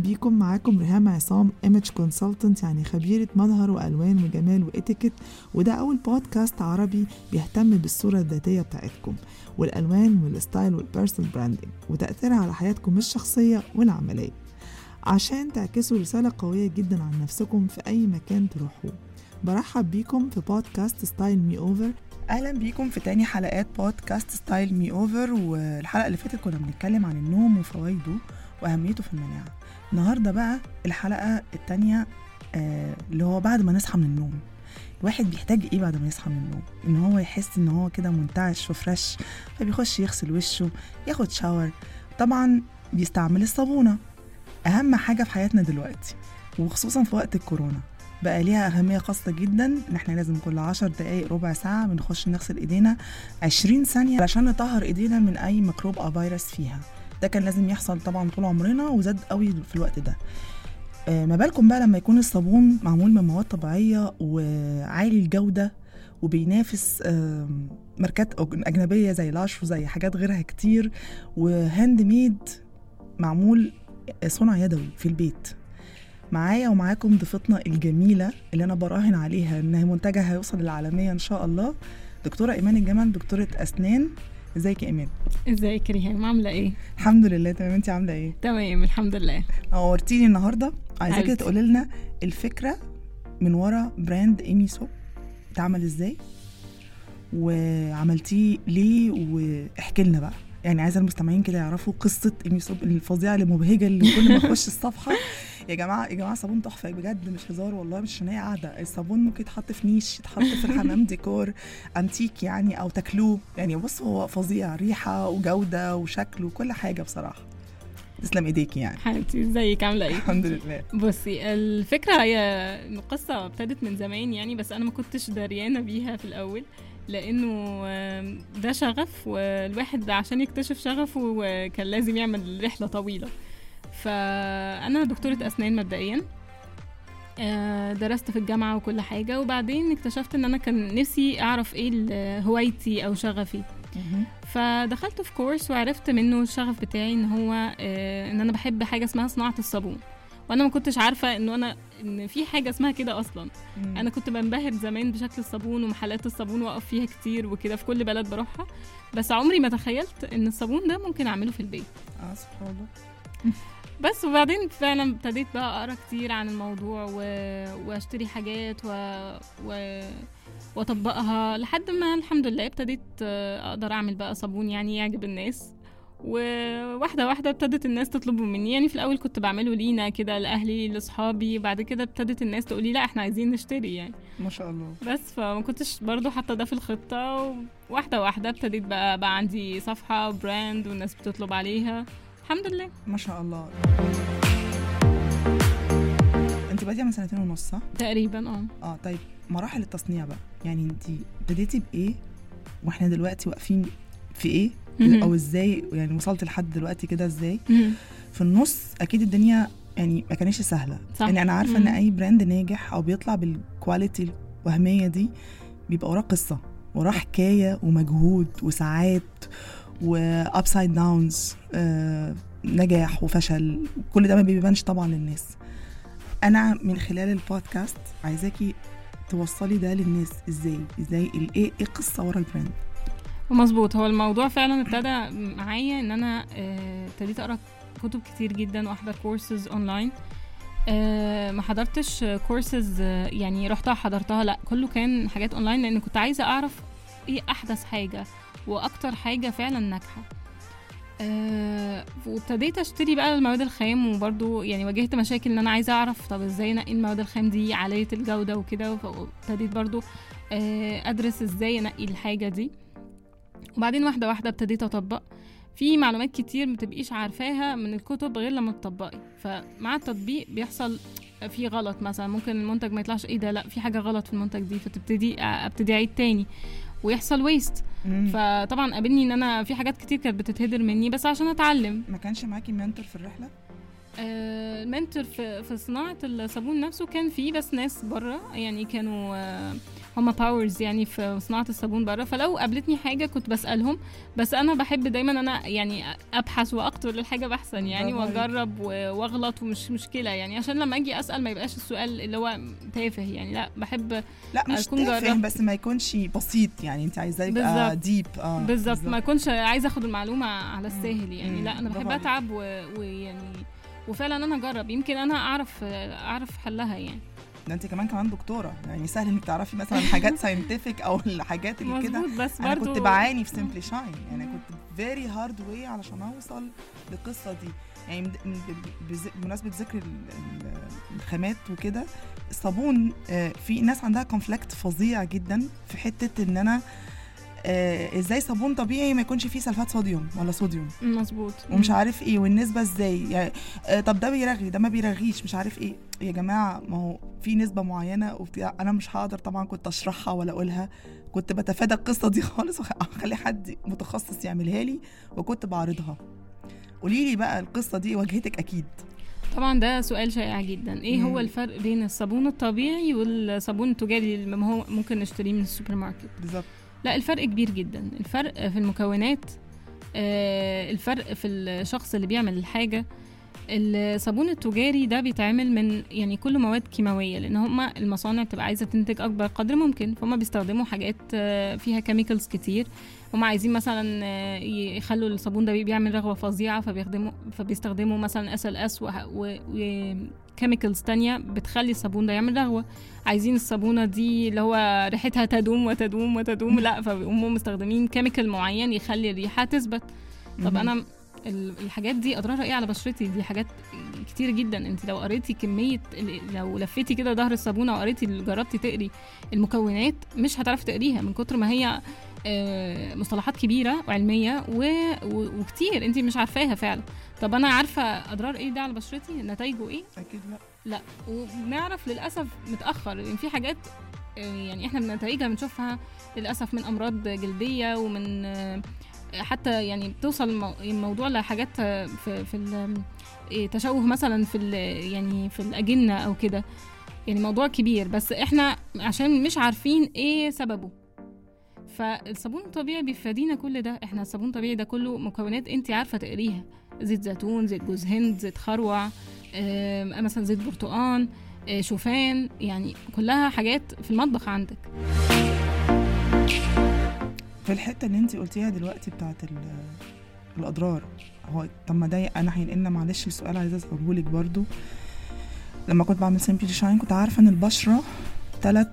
بيكم. معاكم ريهام عصام image consultant يعني خبيرة مظهر وألوان وجمال وإتيكيت وده أول بودكاست عربي بيهتم بالصورة الذاتية بتاعتكم والألوان وال style وال personal branding وتأثيرها على حياتكم الشخصية والعملية. عشان تعكسوا رسالة قوية جدا عن نفسكم في أي مكان تروحوه. برحب بيكم في بودكاست Style Me Over أهلا بيكم في تاني حلقات بودكاست Style Me Over والحلقة اللي فاتت كنا بنتكلم عن النوم وفوائده. وأهميته في المناعة. النهارده بقى الحلقة التانية آه اللي هو بعد ما نصحى من النوم. الواحد بيحتاج إيه بعد ما يصحى من النوم؟ إن هو يحس إن هو كده منتعش وفريش فبيخش يغسل وشه ياخد شاور طبعا بيستعمل الصابونة. أهم حاجة في حياتنا دلوقتي وخصوصا في وقت الكورونا. بقى ليها أهمية خاصة جدا إن إحنا لازم كل عشر دقايق ربع ساعة بنخش نغسل إيدينا عشرين ثانية علشان نطهر إيدينا من أي ميكروب أو فيروس فيها. ده كان لازم يحصل طبعا طول عمرنا وزاد قوي في الوقت ده. آه، ما بالكم بقى لما يكون الصابون معمول من مواد طبيعية وعالي الجودة وبينافس آم، ماركات أجنبية زي Lush وزي حاجات غيرها كتير و handmade معمول صنع يدوي في البيت. معايا ومعاكم ضيفتنا الجميلة اللي أنا براهن عليها إن منتجها هيوصل للعالمية إن شاء الله دكتورة إيمان الجمل دكتورة أسنان. ازيك يا إيمان؟ ازيك يا ريهام عاملة إيه الحمد لله تمام انت عاملة إيه؟ تمام الحمد لله نورتيني النهاردة عايزاكي. تقولي لنا الفكرة من ورا brand ايمي سوب اتعمل إزاي؟ وعملتيه ليه واحكي لنا بقى يعني عايزة المستمعين كده يعرفوا قصة ايمي سوب الفظيعة المبهجه اللي كل ما اخش الصفحة. يا جماعة يا جماعة صابون تحفة بجد مش هزار والله مش عشان هي قاعدة. الصابون ممكن يتحط في نيش يتحط في الحمام ديكور أنتيك يعني أو تاكلوه. يعني بص هو فظيع ريحة وجودة وشكل وكل حاجة بصراحة. تسلم إيديكي يعني. حبيبتي إزيك؟ عاملة إيه؟ الحمد لله. بصي الفكرة هي القصة ابتدت من زمان يعني بس أنا ما كنتش دريانة بيها في الأول. لأنه ده شغف والواحد عشان يكتشف شغفه كان لازم يعمل رحلة طويلة. فأنا دكتورة أسنان مبدئيا. آه، درست في الجامعة وكل حاجة وبعدين اكتشفت إن أنا كان نفسي أعرف إيه هوايتي أو شغفي. فدخلت في كورس وعرفت منه الشغف بتاعي إن هو آه، إن أنا بحب حاجة اسمها صناعة الصابون. وأنا ما كنتش عارفة إنه أنا إن في حاجة اسمها كده أصلا. أنا كنت بنبهر زمان بشكل الصابون ومحلات الصابون وأقف فيها كتير وكده في كل بلد بروحها. بس عمري ما تخيلت إن الصابون ده ممكن أعمله في البيت. آه سبحان الله. بس وبعدين فعلا ابتديت بقى أقرأ كتير عن الموضوع و... وأشتري حاجات و... و... وأطبقها لحد ما الحمد لله ابتديت أقدر أعمل بقى صابون يعني يعجب الناس. وواحدة واحدة ابتدت الناس تطلبه مني. يعني في الأول كنت بعمله لينا كده لأهلي لأصحابي. بعد كده ابتدت الناس تقولي لا إحنا عايزين نشتري يعني. ما شاء الله. بس فما كنتش برضو حاطة ده في الخطة. واحدة واحدة ابتديت بقى بقى عندي صفحة براند والناس بتطلب عليها. الحمد لله. ما شاء الله. انت بادئه من سنتين ونص صح؟ تقريبا آه. آه طيب مراحل التصنيع بقى. يعني انت ابتديتي بإيه؟ وإحنا دلوقتي واقفين في إيه. أو إزاي؟ يعني وصلت لحد دلوقتي كده إزاي. في النص أكيد الدنيا يعني ما كانتش سهلة. صح. يعني أنا عارفة إن مم. أي brand ناجح أو بيطلع بال quality الوهمية دي بيبقى وراه قصة وراه حكاية ومجهود وساعات و ups and downs نجاح وفشل. كل ده ما بيبانش طبعا للناس. أنا من خلال البودكاست عايزاكي توصلي ده للناس. إزاي؟ إزاي إيه؟ إيه القصة ورا ال brand مظبوط. هو الموضوع فعلا ابتدى معايا إن أنا آه، ابتديت أقرأ كتب كتير جدا وأحضر courses online آه، ما حضرتش كورسز يعني رحتها حضرتها. لأ كله كان حاجات اونلاين لأن كنت عايزة أعرف إيه أحدث حاجة وأكتر حاجة فعلا ناجحة. أه وابتديت أشتري بقى المواد الخام وبرضو يعني واجهت مشاكل إن أنا عايزة أعرف طب إزاي أنقي المواد الخام دي عاليه الجودة وكده. فابتديت برضو آه، أدرس إزاي أنقي الحاجة دي. وبعدين واحدة واحدة ابتديت أطبق. في معلومات كتير متبقيش عارفاها من الكتب غير لما تطبقي. فمع التطبيق بيحصل في غلط مثلا ممكن المنتج ما يطلعش إيه ده لأ في حاجة غلط في المنتج دي فتبتدي ابتدي أعيد تاني. ويحصل waste. فطبعا قابلني إن أنا في حاجات كتير كانت بتتهدر مني بس عشان أتعلم. ما كانش معاكي mentor في الرحلة؟ آه، ال mentor في في صناعة الصابون نفسه كان فيه بس ناس بره يعني كانوا آه، هم باورز يعني في صناعة الصابون بره فلو قابلتني حاجة كنت بسألهم بس أنا بحب دايما أنا يعني أبحث وأقتل الحاجة بحثا يعني. وأجرب وأغلط ومش مشكلة يعني عشان لما أجي أسأل ما يبقاش السؤال اللي هو تافه يعني لا بحب لا مش أكون تافه. بس ما يكونش بسيط يعني أنت عايزاه يبقى. deep آه بالظبط ما أكونش عايزة أخد المعلومة على. الساهل يعني. لا أنا بحب. أتعب ويعني وفعلا أنا أجرب يمكن أنا أعرف أعرف حلها يعني ده انت كمان كمان دكتورة. يعني سهل انك تعرفي مثلا حاجات scientific أو الحاجات اللي كده. بس أنا كنت بعاني في Simply Shine يعني كنت very hard way علشان أوصل للقصة دي. يعني بمناسبة ذكر ال- ال- الخامات وكده الصابون آه، في ناس عندها كونفليكت فظيع جدا في حتة إن أنا آه، إزاي صابون طبيعي ما يكونش فيه سلفات صوديوم ولا صوديوم؟ مظبوط. ومش. عارف إيه والنسبة إزاي؟ يعني آه، طب ده بيرغي ده ما بيرغيش مش عارف إيه. يا جماعة ما هو في نسبة معينة وبتاع أنا مش هقدر طبعا كنت أشرحها ولا أقولها. كنت بتفادى القصة دي خالص وأخلي حد متخصص يعملها لي وكنت بعرضها قولي لي بقى القصة دي واجهتك أكيد. طبعا ده سؤال شائع جدا. إيه هو مم. الفرق بين الصابون الطبيعي والصابون التجاري اللي هو ممكن نشتريه من السوبر ماركت؟ بالظبط. لا الفرق كبير جدا. الفرق في المكونات آه، الفرق في الشخص اللي بيعمل الحاجة الصابون التجاري ده بيتعمل من يعني كله مواد كيماوية لأن هما المصانع بتبقى عايزة تنتج أكبر قدر ممكن فهم بيستخدموا حاجات آه، فيها chemicals كتير. هم عايزين مثلا آه، يخلوا الصابون ده بيعمل رغوة فظيعة فبيخدموا فبيستخدموا مثلا SLS و chemicals تانية بتخلي الصابون ده يعمل رغوة. عايزين الصابونة دي اللي هو ريحتها تدوم وتدوم وتدوم لأ فبيقوموا مستخدمين chemical معين يخلي الريحة تثبت. طب. أنا الحاجات دي أضرارها إيه على بشرتي؟ دي حاجات كتير جدا. انت لو قريتي كمية لو لفيتي كده ظهر الصابونة وقريتي جربتي تقري المكونات مش هتعرفي تقريها من كتر ما هي آه، مصطلحات كبيرة وعلمية و- وكتير. انت مش عارفاها فعلا. طب أنا عارفة أضرار إيه ده على بشرتي؟ نتائجه إيه؟ أكيد لا. لا. وبنعرف للأسف متأخر لأن في حاجات آه، يعني إحنا نتائجها بنشوفها للأسف من أمراض جلدية ومن آه، حتى يعني بتوصل المو- الموضوع لحاجات في في آه، تشوه مثلا في يعني في الأجنة أو كده. يعني موضوع كبير بس إحنا عشان مش عارفين إيه سببه. فالصابون الطبيعي بيفادينا كل ده. إحنا الصابون الطبيعي ده كله مكونات أنت عارفة تقريها. زيت زيتون زيت جوز هند زيت خروع آه، مثلا زيت برتقان آه، شوفان يعني كلها حاجات في المطبخ عندك. في الحتة اللي انت قلتيها دلوقتي بتاعت ال- الأضرار هو طب ما ده أنا هينقلنا معلش السؤال عايزه أسأله لك برضو. لما كنت بعمل Simply Shine كنت عارفة إن البشرة ثلاث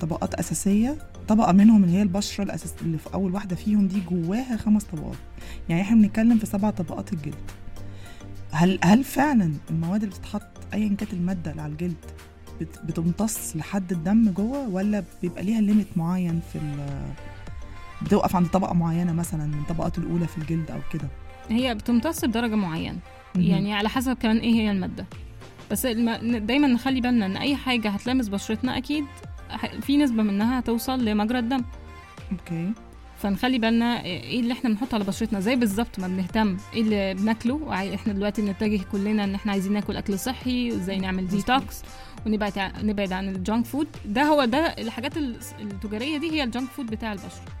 طبقات أساسية. طبقة منهم اللي هي البشرة الاساس اللي في أول واحدة فيهم دي جواها خمس طبقات. يعني إحنا بنتكلم في سبع طبقات الجلد. هل هل فعلا المواد اللي بتتحط ايا كانت المادة اللي على الجلد بت- بتمتص لحد الدم جوه ولا بيبقى ليها limit معين في بتوقف عند طبقة معينة مثلا من الطبقات الأولى في الجلد أو كده. هي بتمتص بدرجة معينة. يعني على حسب كمان إيه هي المادة. بس الم... دايما نخلي بالنا إن أي حاجة هتلامس بشرتنا أكيد في نسبة منها هتوصل لمجرى الدم. okay. فنخلي بالنا إيه اللي إحنا بنحطه على بشرتنا. زي بالظبط ما بنهتم. إيه اللي بناكله؟ إحنا دلوقتي بنتجه كلنا إن إحنا عايزين ناكل أكل صحي وإزاي نعمل. ديتوكس ونبعد نبعد عن ال junk food ده هو ده الحاجات ال- التجارية دي هي ال junk food بتاع البشره.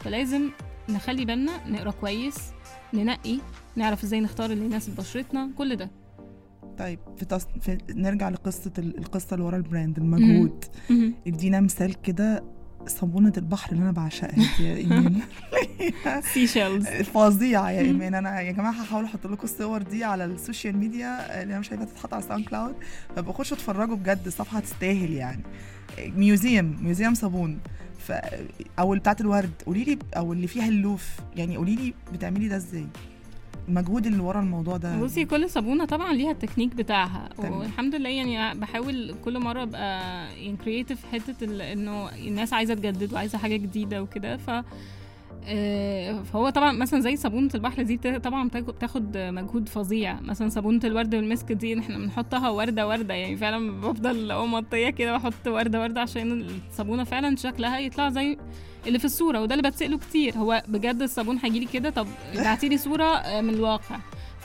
فلازم نخلي بالنا نقرأ كويس ننقي نعرف إزاي نختار اللي يناسب بشرتنا كل ده. طيب في, تص... في نرجع لقصة ال- القصة اللي ورا ال brand المجهود. ادينا مثال كده صابونة البحر اللي أنا بعشقها دي يا ايمان sea shells فظيعة يا. ايمان أنا يا جماعة هحاول أحط لكم الصور دي على ال social media اللي أنا مش عارفه تتحط على SoundCloud. خشوا اتفرجوا بجد الصفحة تستاهل يعني. ميوزيوم ميوزيوم صابون. ف أو بتاعت الورد. قولي لي أو اللي فيها اللوف. يعني قولي لي بتعملي ده إزاي؟ المجهود اللي ورا الموضوع ده؟ بصي كل صابونة طبعا ليها التكنيك بتاعها. تمام. والحمد لله يعني بحاول كل مرة أبقى يعني كرييتيف حتة إنه الناس عايزة تجدد وعايزة حاجة جديدة وكده. ف فهو طبعا مثلا زي صابونة البحر دي طبعا بتاخد- مجهود فظيع. مثلا صابونة الورد والمسك دي إحنا بنحطها وردة وردة يعني فعلا بفضل أقوم مطيه كده وأحط وردة وردة عشان الصابونة فعلا شكلها يطلع زي اللي في الصورة وده اللي بتسأله كتير. هو بجد الصابون هيجيلي كده؟ طب ابعتيلي صورة آه، من الواقع.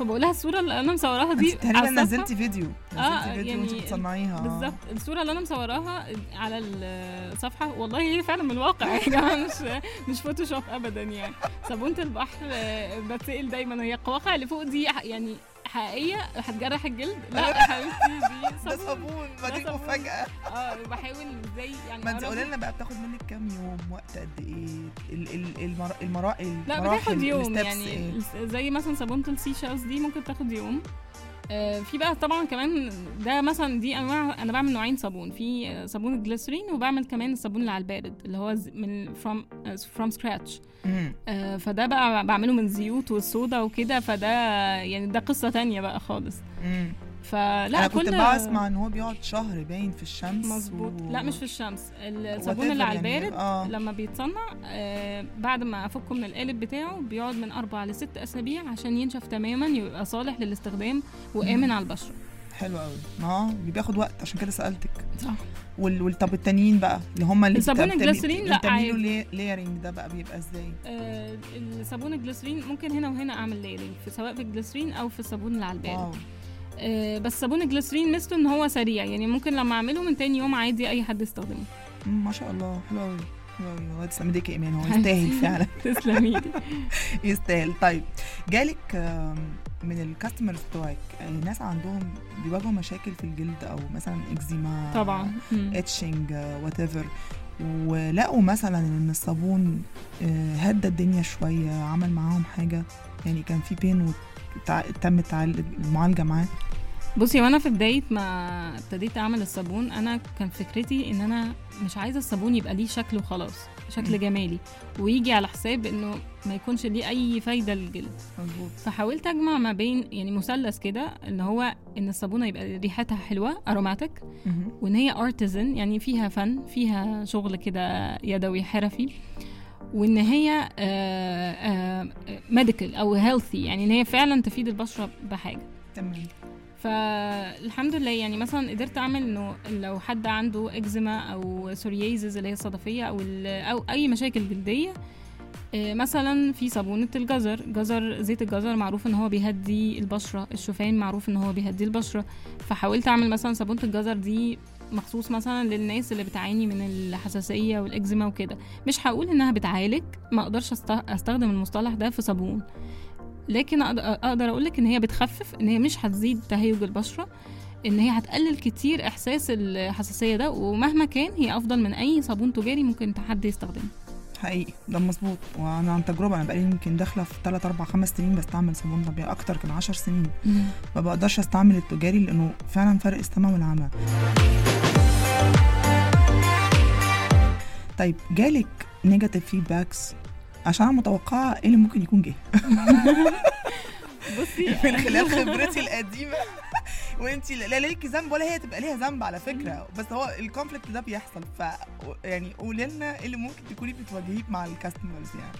فبقول لها الصورة اللي أنا مصوراها دي أنت تقريبا نزلتي فيديو نزلتي آه، فيديو يعني وانت بتصنعيها. بالظبط. الصورة اللي أنا مصوراها على الصفحة والله هي فعلا من الواقع يا جماعة مش مش فوتوشوب ابدا يعني. صابونه البحر بتسال دايما هي القواقع اللي فوق دي يعني حقيقية هتجرح الجلد. لا يا حبيبتي دي ده صابون. صابون. مفاجأة آه بحاول إزاي يعني ما انت قولي لنا بقى بتاخد منك كام يوم؟ وقت قد إيه؟ ال ال المر... المرا... لا المراحل بتاخد يوم يعني. إيه؟ زي مثلا صابونه ال sea shells دي ممكن تاخد يوم. في بقى طبعا كمان ده مثلا دي أنواع أنا بعمل نوعين صابون في آه، صابون الجليسرين وبعمل كمان الصابون اللي على البارد اللي هو من from from scratch. فده بقى بعمله من زيوت والصودا وكده فده يعني ده قصة تانية بقى خالص. فلا أنا كنت بسمع إن هو بيقعد شهر باين في الشمس مظبوط. و... لا مش في الشمس. الصابون اللي على يعني. البارد آه. لما بيتصنع آه بعد ما أفكه من القالب بتاعه بيقعد من أربع لست أسابيع عشان ينشف تماما يبقى صالح للاستخدام وآمن مم. على البشرة. حلو قوي ما بياخد وقت عشان كده سألتك. صح. وال... طب التانيين بقى؟ اللي هم اللي الصابون الجليسرين؟ لا بتعملوا. layering ده بقى بيبقى إزاي؟ آه الصابون الجليسرين ممكن هنا وهنا أعمل layering سواء في الجليسرين أو في الصابون اللي على البارد. آه بس صابون الجليسرين ميزته إن هو سريع. يعني ممكن لما أعمله من تاني يوم عادي أي حد يستخدمه. ما شاء الله. حلو قوي حلو قوي الله تسلم إيديك يا إيمان. هو. يستاهل فعلا. تسلمي لي يستاهل. طيب جالك من ال customers بتوعك آه، ناس عندهم بيواجهوا مشاكل في الجلد أو مثلا اكزيما طبعا. itching whatever ولقوا مثلا إن الصابون آه، هدى الدنيا شوية عمل معاهم حاجة. يعني كان في بين وتم المعالجة معاه. بصي وأنا في بداية ما ابتديت أعمل الصابون أنا كان فكرتي إن أنا مش عايزة الصابون يبقى ليه شكل وخلاص. شكل مم. جمالي. ويجي على حساب إنه ما يكونش ليه أي فايدة للجلد. مظبوط. فحاولت أجمع ما بين يعني مثلث كده ان هو إن الصابونة يبقى ريحتها حلوة اروماتيك وإن هي ارتزن يعني فيها فن فيها شغل كده يدوي حرفي. وإن هي medical أو healthy يعني إن هي فعلا تفيد البشرة بحاجة. تمام. فالحمد لله يعني مثلا قدرت أعمل إنه لو حد عنده إكزيما أو psoriasis اللي هي الصدفية أو أو أي مشاكل جلدية آه، مثلا في صابونة الجزر جزر زيت الجزر معروف إن هو بيهدي البشرة الشوفان معروف إن هو بيهدي البشرة. فحاولت أعمل مثلا صابونة الجزر دي مخصوص مثلا للناس اللي بتعاني من الحساسية والإكزيما وكده. مش هقول إنها بتعالج ما أقدرش أستخدم المصطلح ده في صابون. لكن أقدر أقول لك إن هي بتخفف إن هي مش هتزيد تهيج البشرة إن هي هتقلل كتير إحساس الحساسية ده ومهما كان هي أفضل من أي صابون تجاري ممكن حد يستخدمه. حقيقي. ده مظبوط. وأنا عن تجربة أنا بقالي يمكن داخلة في 3 4 5 سنين بستعمل صابون طبيعي أكتر كمان 10 سنين. ما بقدرش أستعمل التجاري لأنه فعلا فرق السما والعمى طيب جالك negative feedbacks عشان أنا متوقعة إيه اللي ممكن يكون جه. بصي من خلال خبرتي القديمة. وانت لا ليكي ذنب ولا هي تبقى ليها ذنب على فكرة. بس هو ال conflict ده بيحصل. ف يعني قولي لنا إيه اللي ممكن تكوني بتواجهيه مع ال customers يعني.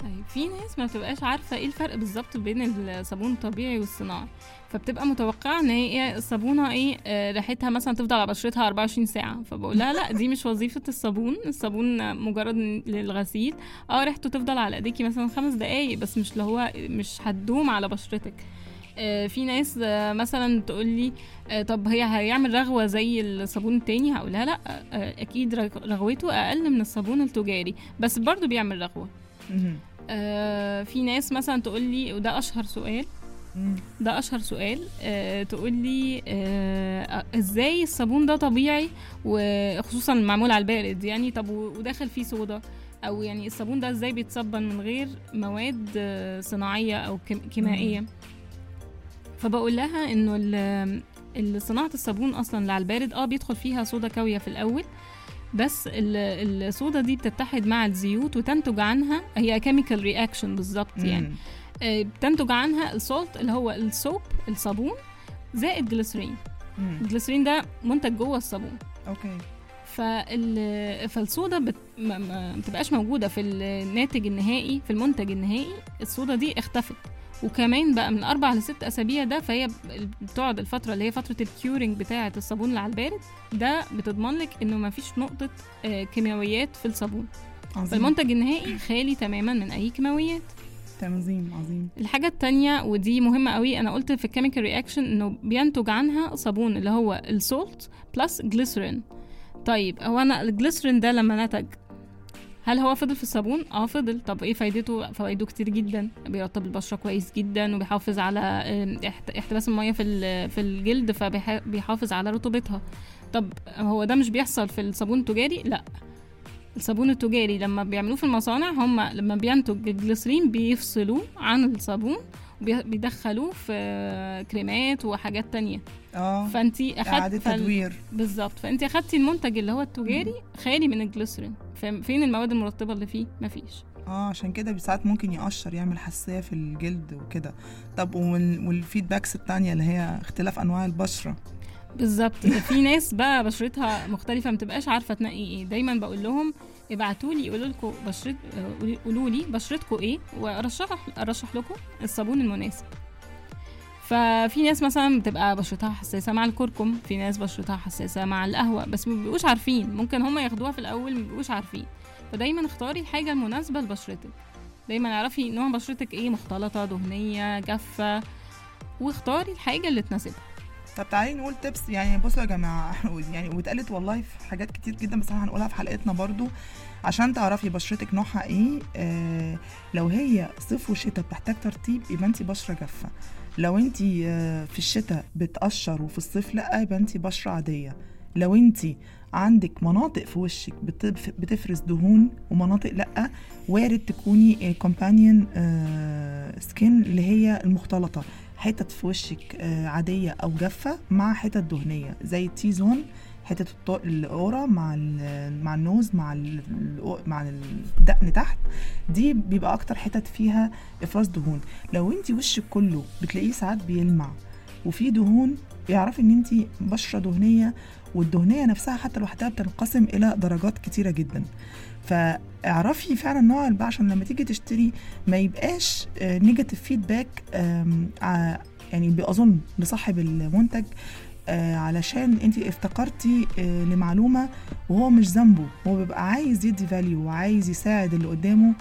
طيب في ناس ما بتبقاش عارفة إيه الفرق بالظبط بين الصابون الطبيعي والصناعي فبتبقى متوقعة إن هي الصابونة إيه آه، ريحتها مثلا تفضل على بشرتها 24 ساعة فبقول لها لا دي مش وظيفة الصابون الصابون مجرد للغسيل آه ريحته تفضل على ايديكي مثلا خمس دقايق بس مش اللي هو مش هتدوم على بشرتك آه، في ناس آه، مثلا تقول لي طب هي هيعمل رغوة زي الصابون التاني هقول لها لا أكيد رغ- رغوته أقل من الصابون التجاري بس برضو بيعمل رغوة. آه في ناس مثلا تقول لي وده أشهر سؤال. ده أشهر سؤال آه تقول لي آه إزاي الصابون ده طبيعي؟ وخصوصا معمول على البارد يعني طب وداخل فيه صودا. أو يعني الصابون ده إزاي بيتصبن من غير مواد آه، صناعية أو كيم- كيميائية؟ فبقول لها إنه صناعة الصابون أصلا اللي على البارد آه بيدخل فيها صودا كاوية في الأول بس ال- الصودا دي بتتحد مع الزيوت وتنتج عنها هي chemical reaction بالظبط يعني. آه، بتنتج عنها ال salt اللي هو ال soap الصابون زائد جليسرين. الجليسرين ده منتج جوه الصابون. okay. فال... فالصودا بت... ما... ما بتبقاش موجودة في الناتج النهائي في المنتج النهائي الصودا دي اختفت. وكمان بقى من أربع لست أسابيع ده فهي بتقعد الفترة اللي هي فترة ال curing بتاعة الصابون اللي على البارد ده بتضمن لك إنه ما فيش نقطة آه، كيماويات في الصابون. عظيم. فالمنتج النهائي خالي تماما من أي كيماويات. تنظيم عظيم. الحاجة التانية ودي مهمة قوي أنا قلت في ال chemical reaction إنه بينتج عنها صابون اللي هو ال salt plus جليسرين طيب هو أنا الجليسرين ده لما نتج هل هو فضل في الصابون؟ آه فضل طب إيه فايدته؟ فوائده كتير جدا بيرطب البشرة كويس جدا وبيحافظ على احتباس المية في في الجلد فبيحافظ على رطوبتها طب هو ده مش بيحصل في الصابون التجاري؟ لا الصابون التجاري لما بيعملوه في المصانع هم لما بينتج الجليسرين بيفصلوه عن الصابون وبيدخلوه في كريمات وحاجات تانية آه. فأنتي اعاده أخدت فال... تدوير. بالظبط. فأنتي أخدتي المنتج اللي هو التجاري خالي من الجليسرين فين المواد المرطبة اللي فيه؟ مفيش. آه عشان كده ساعات ممكن يقشر يعمل حساسية في الجلد وكده. طب وال- والفيدباكس التانية اللي هي اختلاف أنواع البشرة. بالظبط. في ناس بقى بشرتها مختلفة متبقاش عارفة تنقي إيه. دايما بقول لهم ابعتوا لي قولوا لكم بشرت قولوا لي بشرتكم إيه وارشح أرشح لكم الصابون المناسب. ففي ناس مثلا بتبقى بشرتها حساسة مع الكركم في ناس بشرتها حساسة مع القهوة بس ما بيبقوش عارفين. ممكن هم ياخدوها في الأول ما بيبقوش عارفين. فدايما اختاري الحاجة المناسبة لبشرتك. دايما اعرفي نوع بشرتك إيه مختلطة دهنية جافة. واختاري الحاجة اللي تناسبها. طب تعالي نقول تبس يعني بصوا يا جماعة يعني واتقالت والله في حاجات كتير جدا بس إحنا هنقولها في حلقتنا برضو عشان تعرفي بشرتك نوعها إيه. آه لو هي صيف وشتاء بتحتاج ترطيب يبقى انت بشرة جافة. لو انت آه في الشتاء بتقشر وفي الصيف لا يبقى انت بشرة عادية. لو انت عندك مناطق في وشك بتف- بتفرز دهون ومناطق لا وارد تكوني كومبانيون skin اللي هي المختلطة. حتت في وشك آه، عادية أو جافة مع حتت دهنية زي ال T-zone حتت الأورا مع مع ال nose مع مع الدقن تحت. دي بيبقى أكتر حتت فيها إفراز دهون. لو انت وشك كله بتلاقيه ساعات بيلمع وفي دهون اعرفي إن انت بشرة دهنية والدهنية نفسها حتى لوحدها بتنقسم إلى درجات كتيرة جدا. فاعرفي فعلا نوع ال عشان لما تيجي تشتري ما يبقاش negative feedback يعني بأظن لصاحب المنتج آه، علشان انت افتكرتي آه، لمعلومة وهو مش ذنبه. هو بيبقى عايز يدي value وعايز يساعد اللي قدامه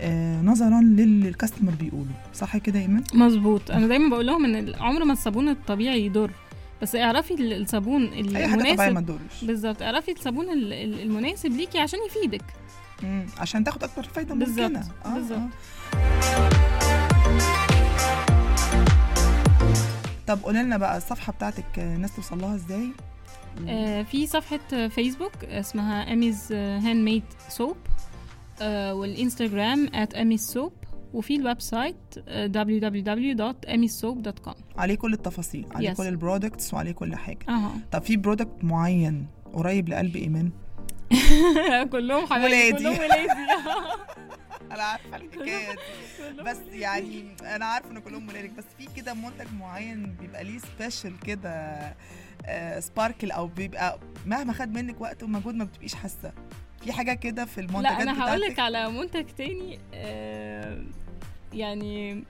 آه، نظرا للي ال customer بيقوله. صح كده إيمان؟ مظبوط. أنا دايما بقول لهم إن عمر ما الصابون الطبيعي يضر. بس اعرفي ال- الصابون أي حاجة طبيعية ما المناسب تضرش. بالظبط. اعرفي الصابون ال- ال- المناسب ليكي عشان يفيدك. مم، عشان تاخد أكبر فايدة بالظبط، ممكنه آه، بالظبط. آه. طب قولي لنا بقى الصفحة بتاعتك آه، الناس توصل لها إزاي؟ آه في صفحة فيسبوك اسمها Ami's Handmade Soap والإنستغرام at soap وفي ال website آه، www.amisoap.com عليه كل التفاصيل عليه Yes. كل ال products وعليه كل حاجة. أها. طب في product معين قريب لقلب إيمان؟ كلهم حبايبي. كلهم ولادي. أنا عارفة الحكاية دي. بس يعني أنا عارفة إن كلهم ولادك بس في كده منتج معين بيبقى ليه سبيشال كده آه، سباركل أو بيبقى مهما خد منك وقت ومجهود ما بتبقيش حاسة. في حاجة كده في المنتجات لا أنا هقول لك على منتج تاني آه، يعني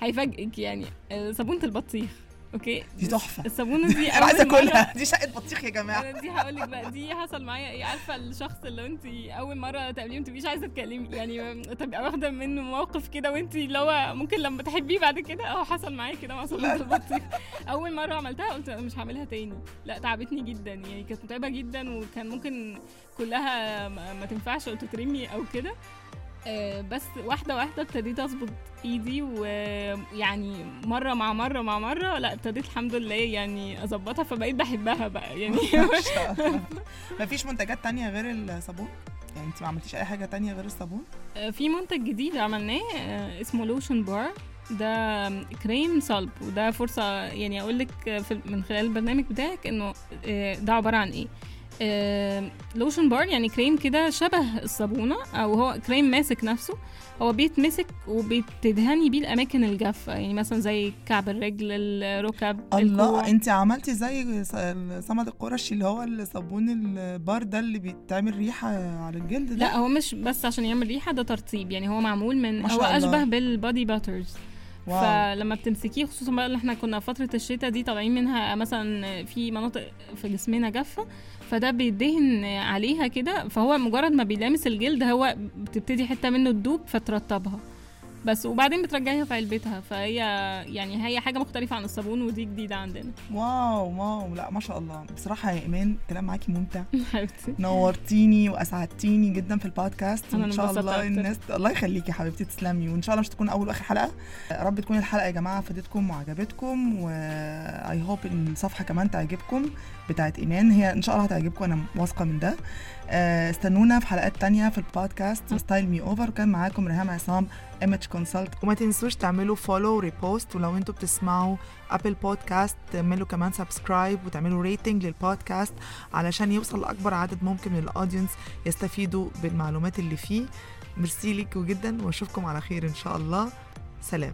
هيفاجئك يعني آه، صابونة البطيخ. أوكي. دي تحفة. الصابونة دي أنا عايزة أكلها. دي شقة بطيخ يا جماعة. أنا دي هقول لك بقى دي حصل معايا. إيه عارفة الشخص اللي أنت أول مرة تقابليه ما تبقيش عايزة تكلمي يعني تبقى واخدة منه موقف كده وأنت اللي هو ممكن لما تحبيه بعد كده اهو حصل معايا كده مع صابونة البطيخ. أول مرة عملتها قلت أنا مش هعملها تاني. لا تعبتني جدا يعني كانت متعبة جدا وكان ممكن كلها ما تنفعش أو تترمي أو كده. بس واحدة واحدة ابتديت أظبط إيدي ويعني مرة مع مرة مع مرة لا ابتديت الحمد لله يعني أظبطها فبقيت بحبها بقى يعني. مفيش منتجات تانية غير الصابون؟ يعني انت ما عملتيش أي حاجة تانية غير الصابون؟ آه، في منتج جديد عملناه آه، اسمه lotion bar. ده كريم صلب وده فرصة يعني أقول لك من خلال البرنامج بتاعك آه، ده عبارة عن إيه؟ lotion bar يعني كريم كده شبه الصابونة أو هو كريم ماسك نفسه هو بيتمسك وبتدهني بيه الأماكن الجافة يعني مثلا زي كعب الرجل الركب الكوع. الله أنت عملتي زي صمد القرشي اللي هو الصابون البار ده اللي بيتعمل ريحة على الجلد ده لا هو مش بس عشان يعمل ريحة ده ترطيب يعني هو معمول من ما شاء هو الله. أشبه بال body butters wow. فلما بتمسكيه خصوصا بقى اللي إحنا كنا فترة الشتاء دي طالعين منها مثلا في مناطق في جسمنا جافة فده بيدهن عليها كده فهو مجرد ما بيلامس الجلد هو بتبتدي حتة منه تدوب فترطبها. بس وبعدين بترجعيها في علبتها فهي يعني هي حاجة مختلفة عن الصابون ودي جديدة عندنا. wow wow لا ما شاء الله. بصراحة يا إيمان الكلام معاكي ممتع. حبيبتي. نورتيني وأسعدتيني جدا في البودكاست. وان شاء الله أكتر. الناس الله يخليكي يا حبيبتي تسلمي. وإن شاء الله مش تكون أول وآخر حلقة. يا رب تكون الحلقة يا جماعة فادتكم وعجبتكم و I hope إن الصفحة كمان تعجبكم بتاعت إيمان. هي إن شاء الله هتعجبكم أنا واثقة من ده. آه، استنونا في حلقات تانية في البودكاست. Style Me Over وكان معاكم ريهام عصام. image consultant وما تنسوش تعملوا follow repost ولو أنتوا بتسمعوا Apple Podcast تعملوا كمان subscribe وتعملوا rating للبودكاست علشان يوصل لأكبر عدد ممكن من ال audience يستفيدوا بالمعلومات اللي فيه. ميرسي ليكوا جدا وأشوفكم على خير إن شاء الله. سلام.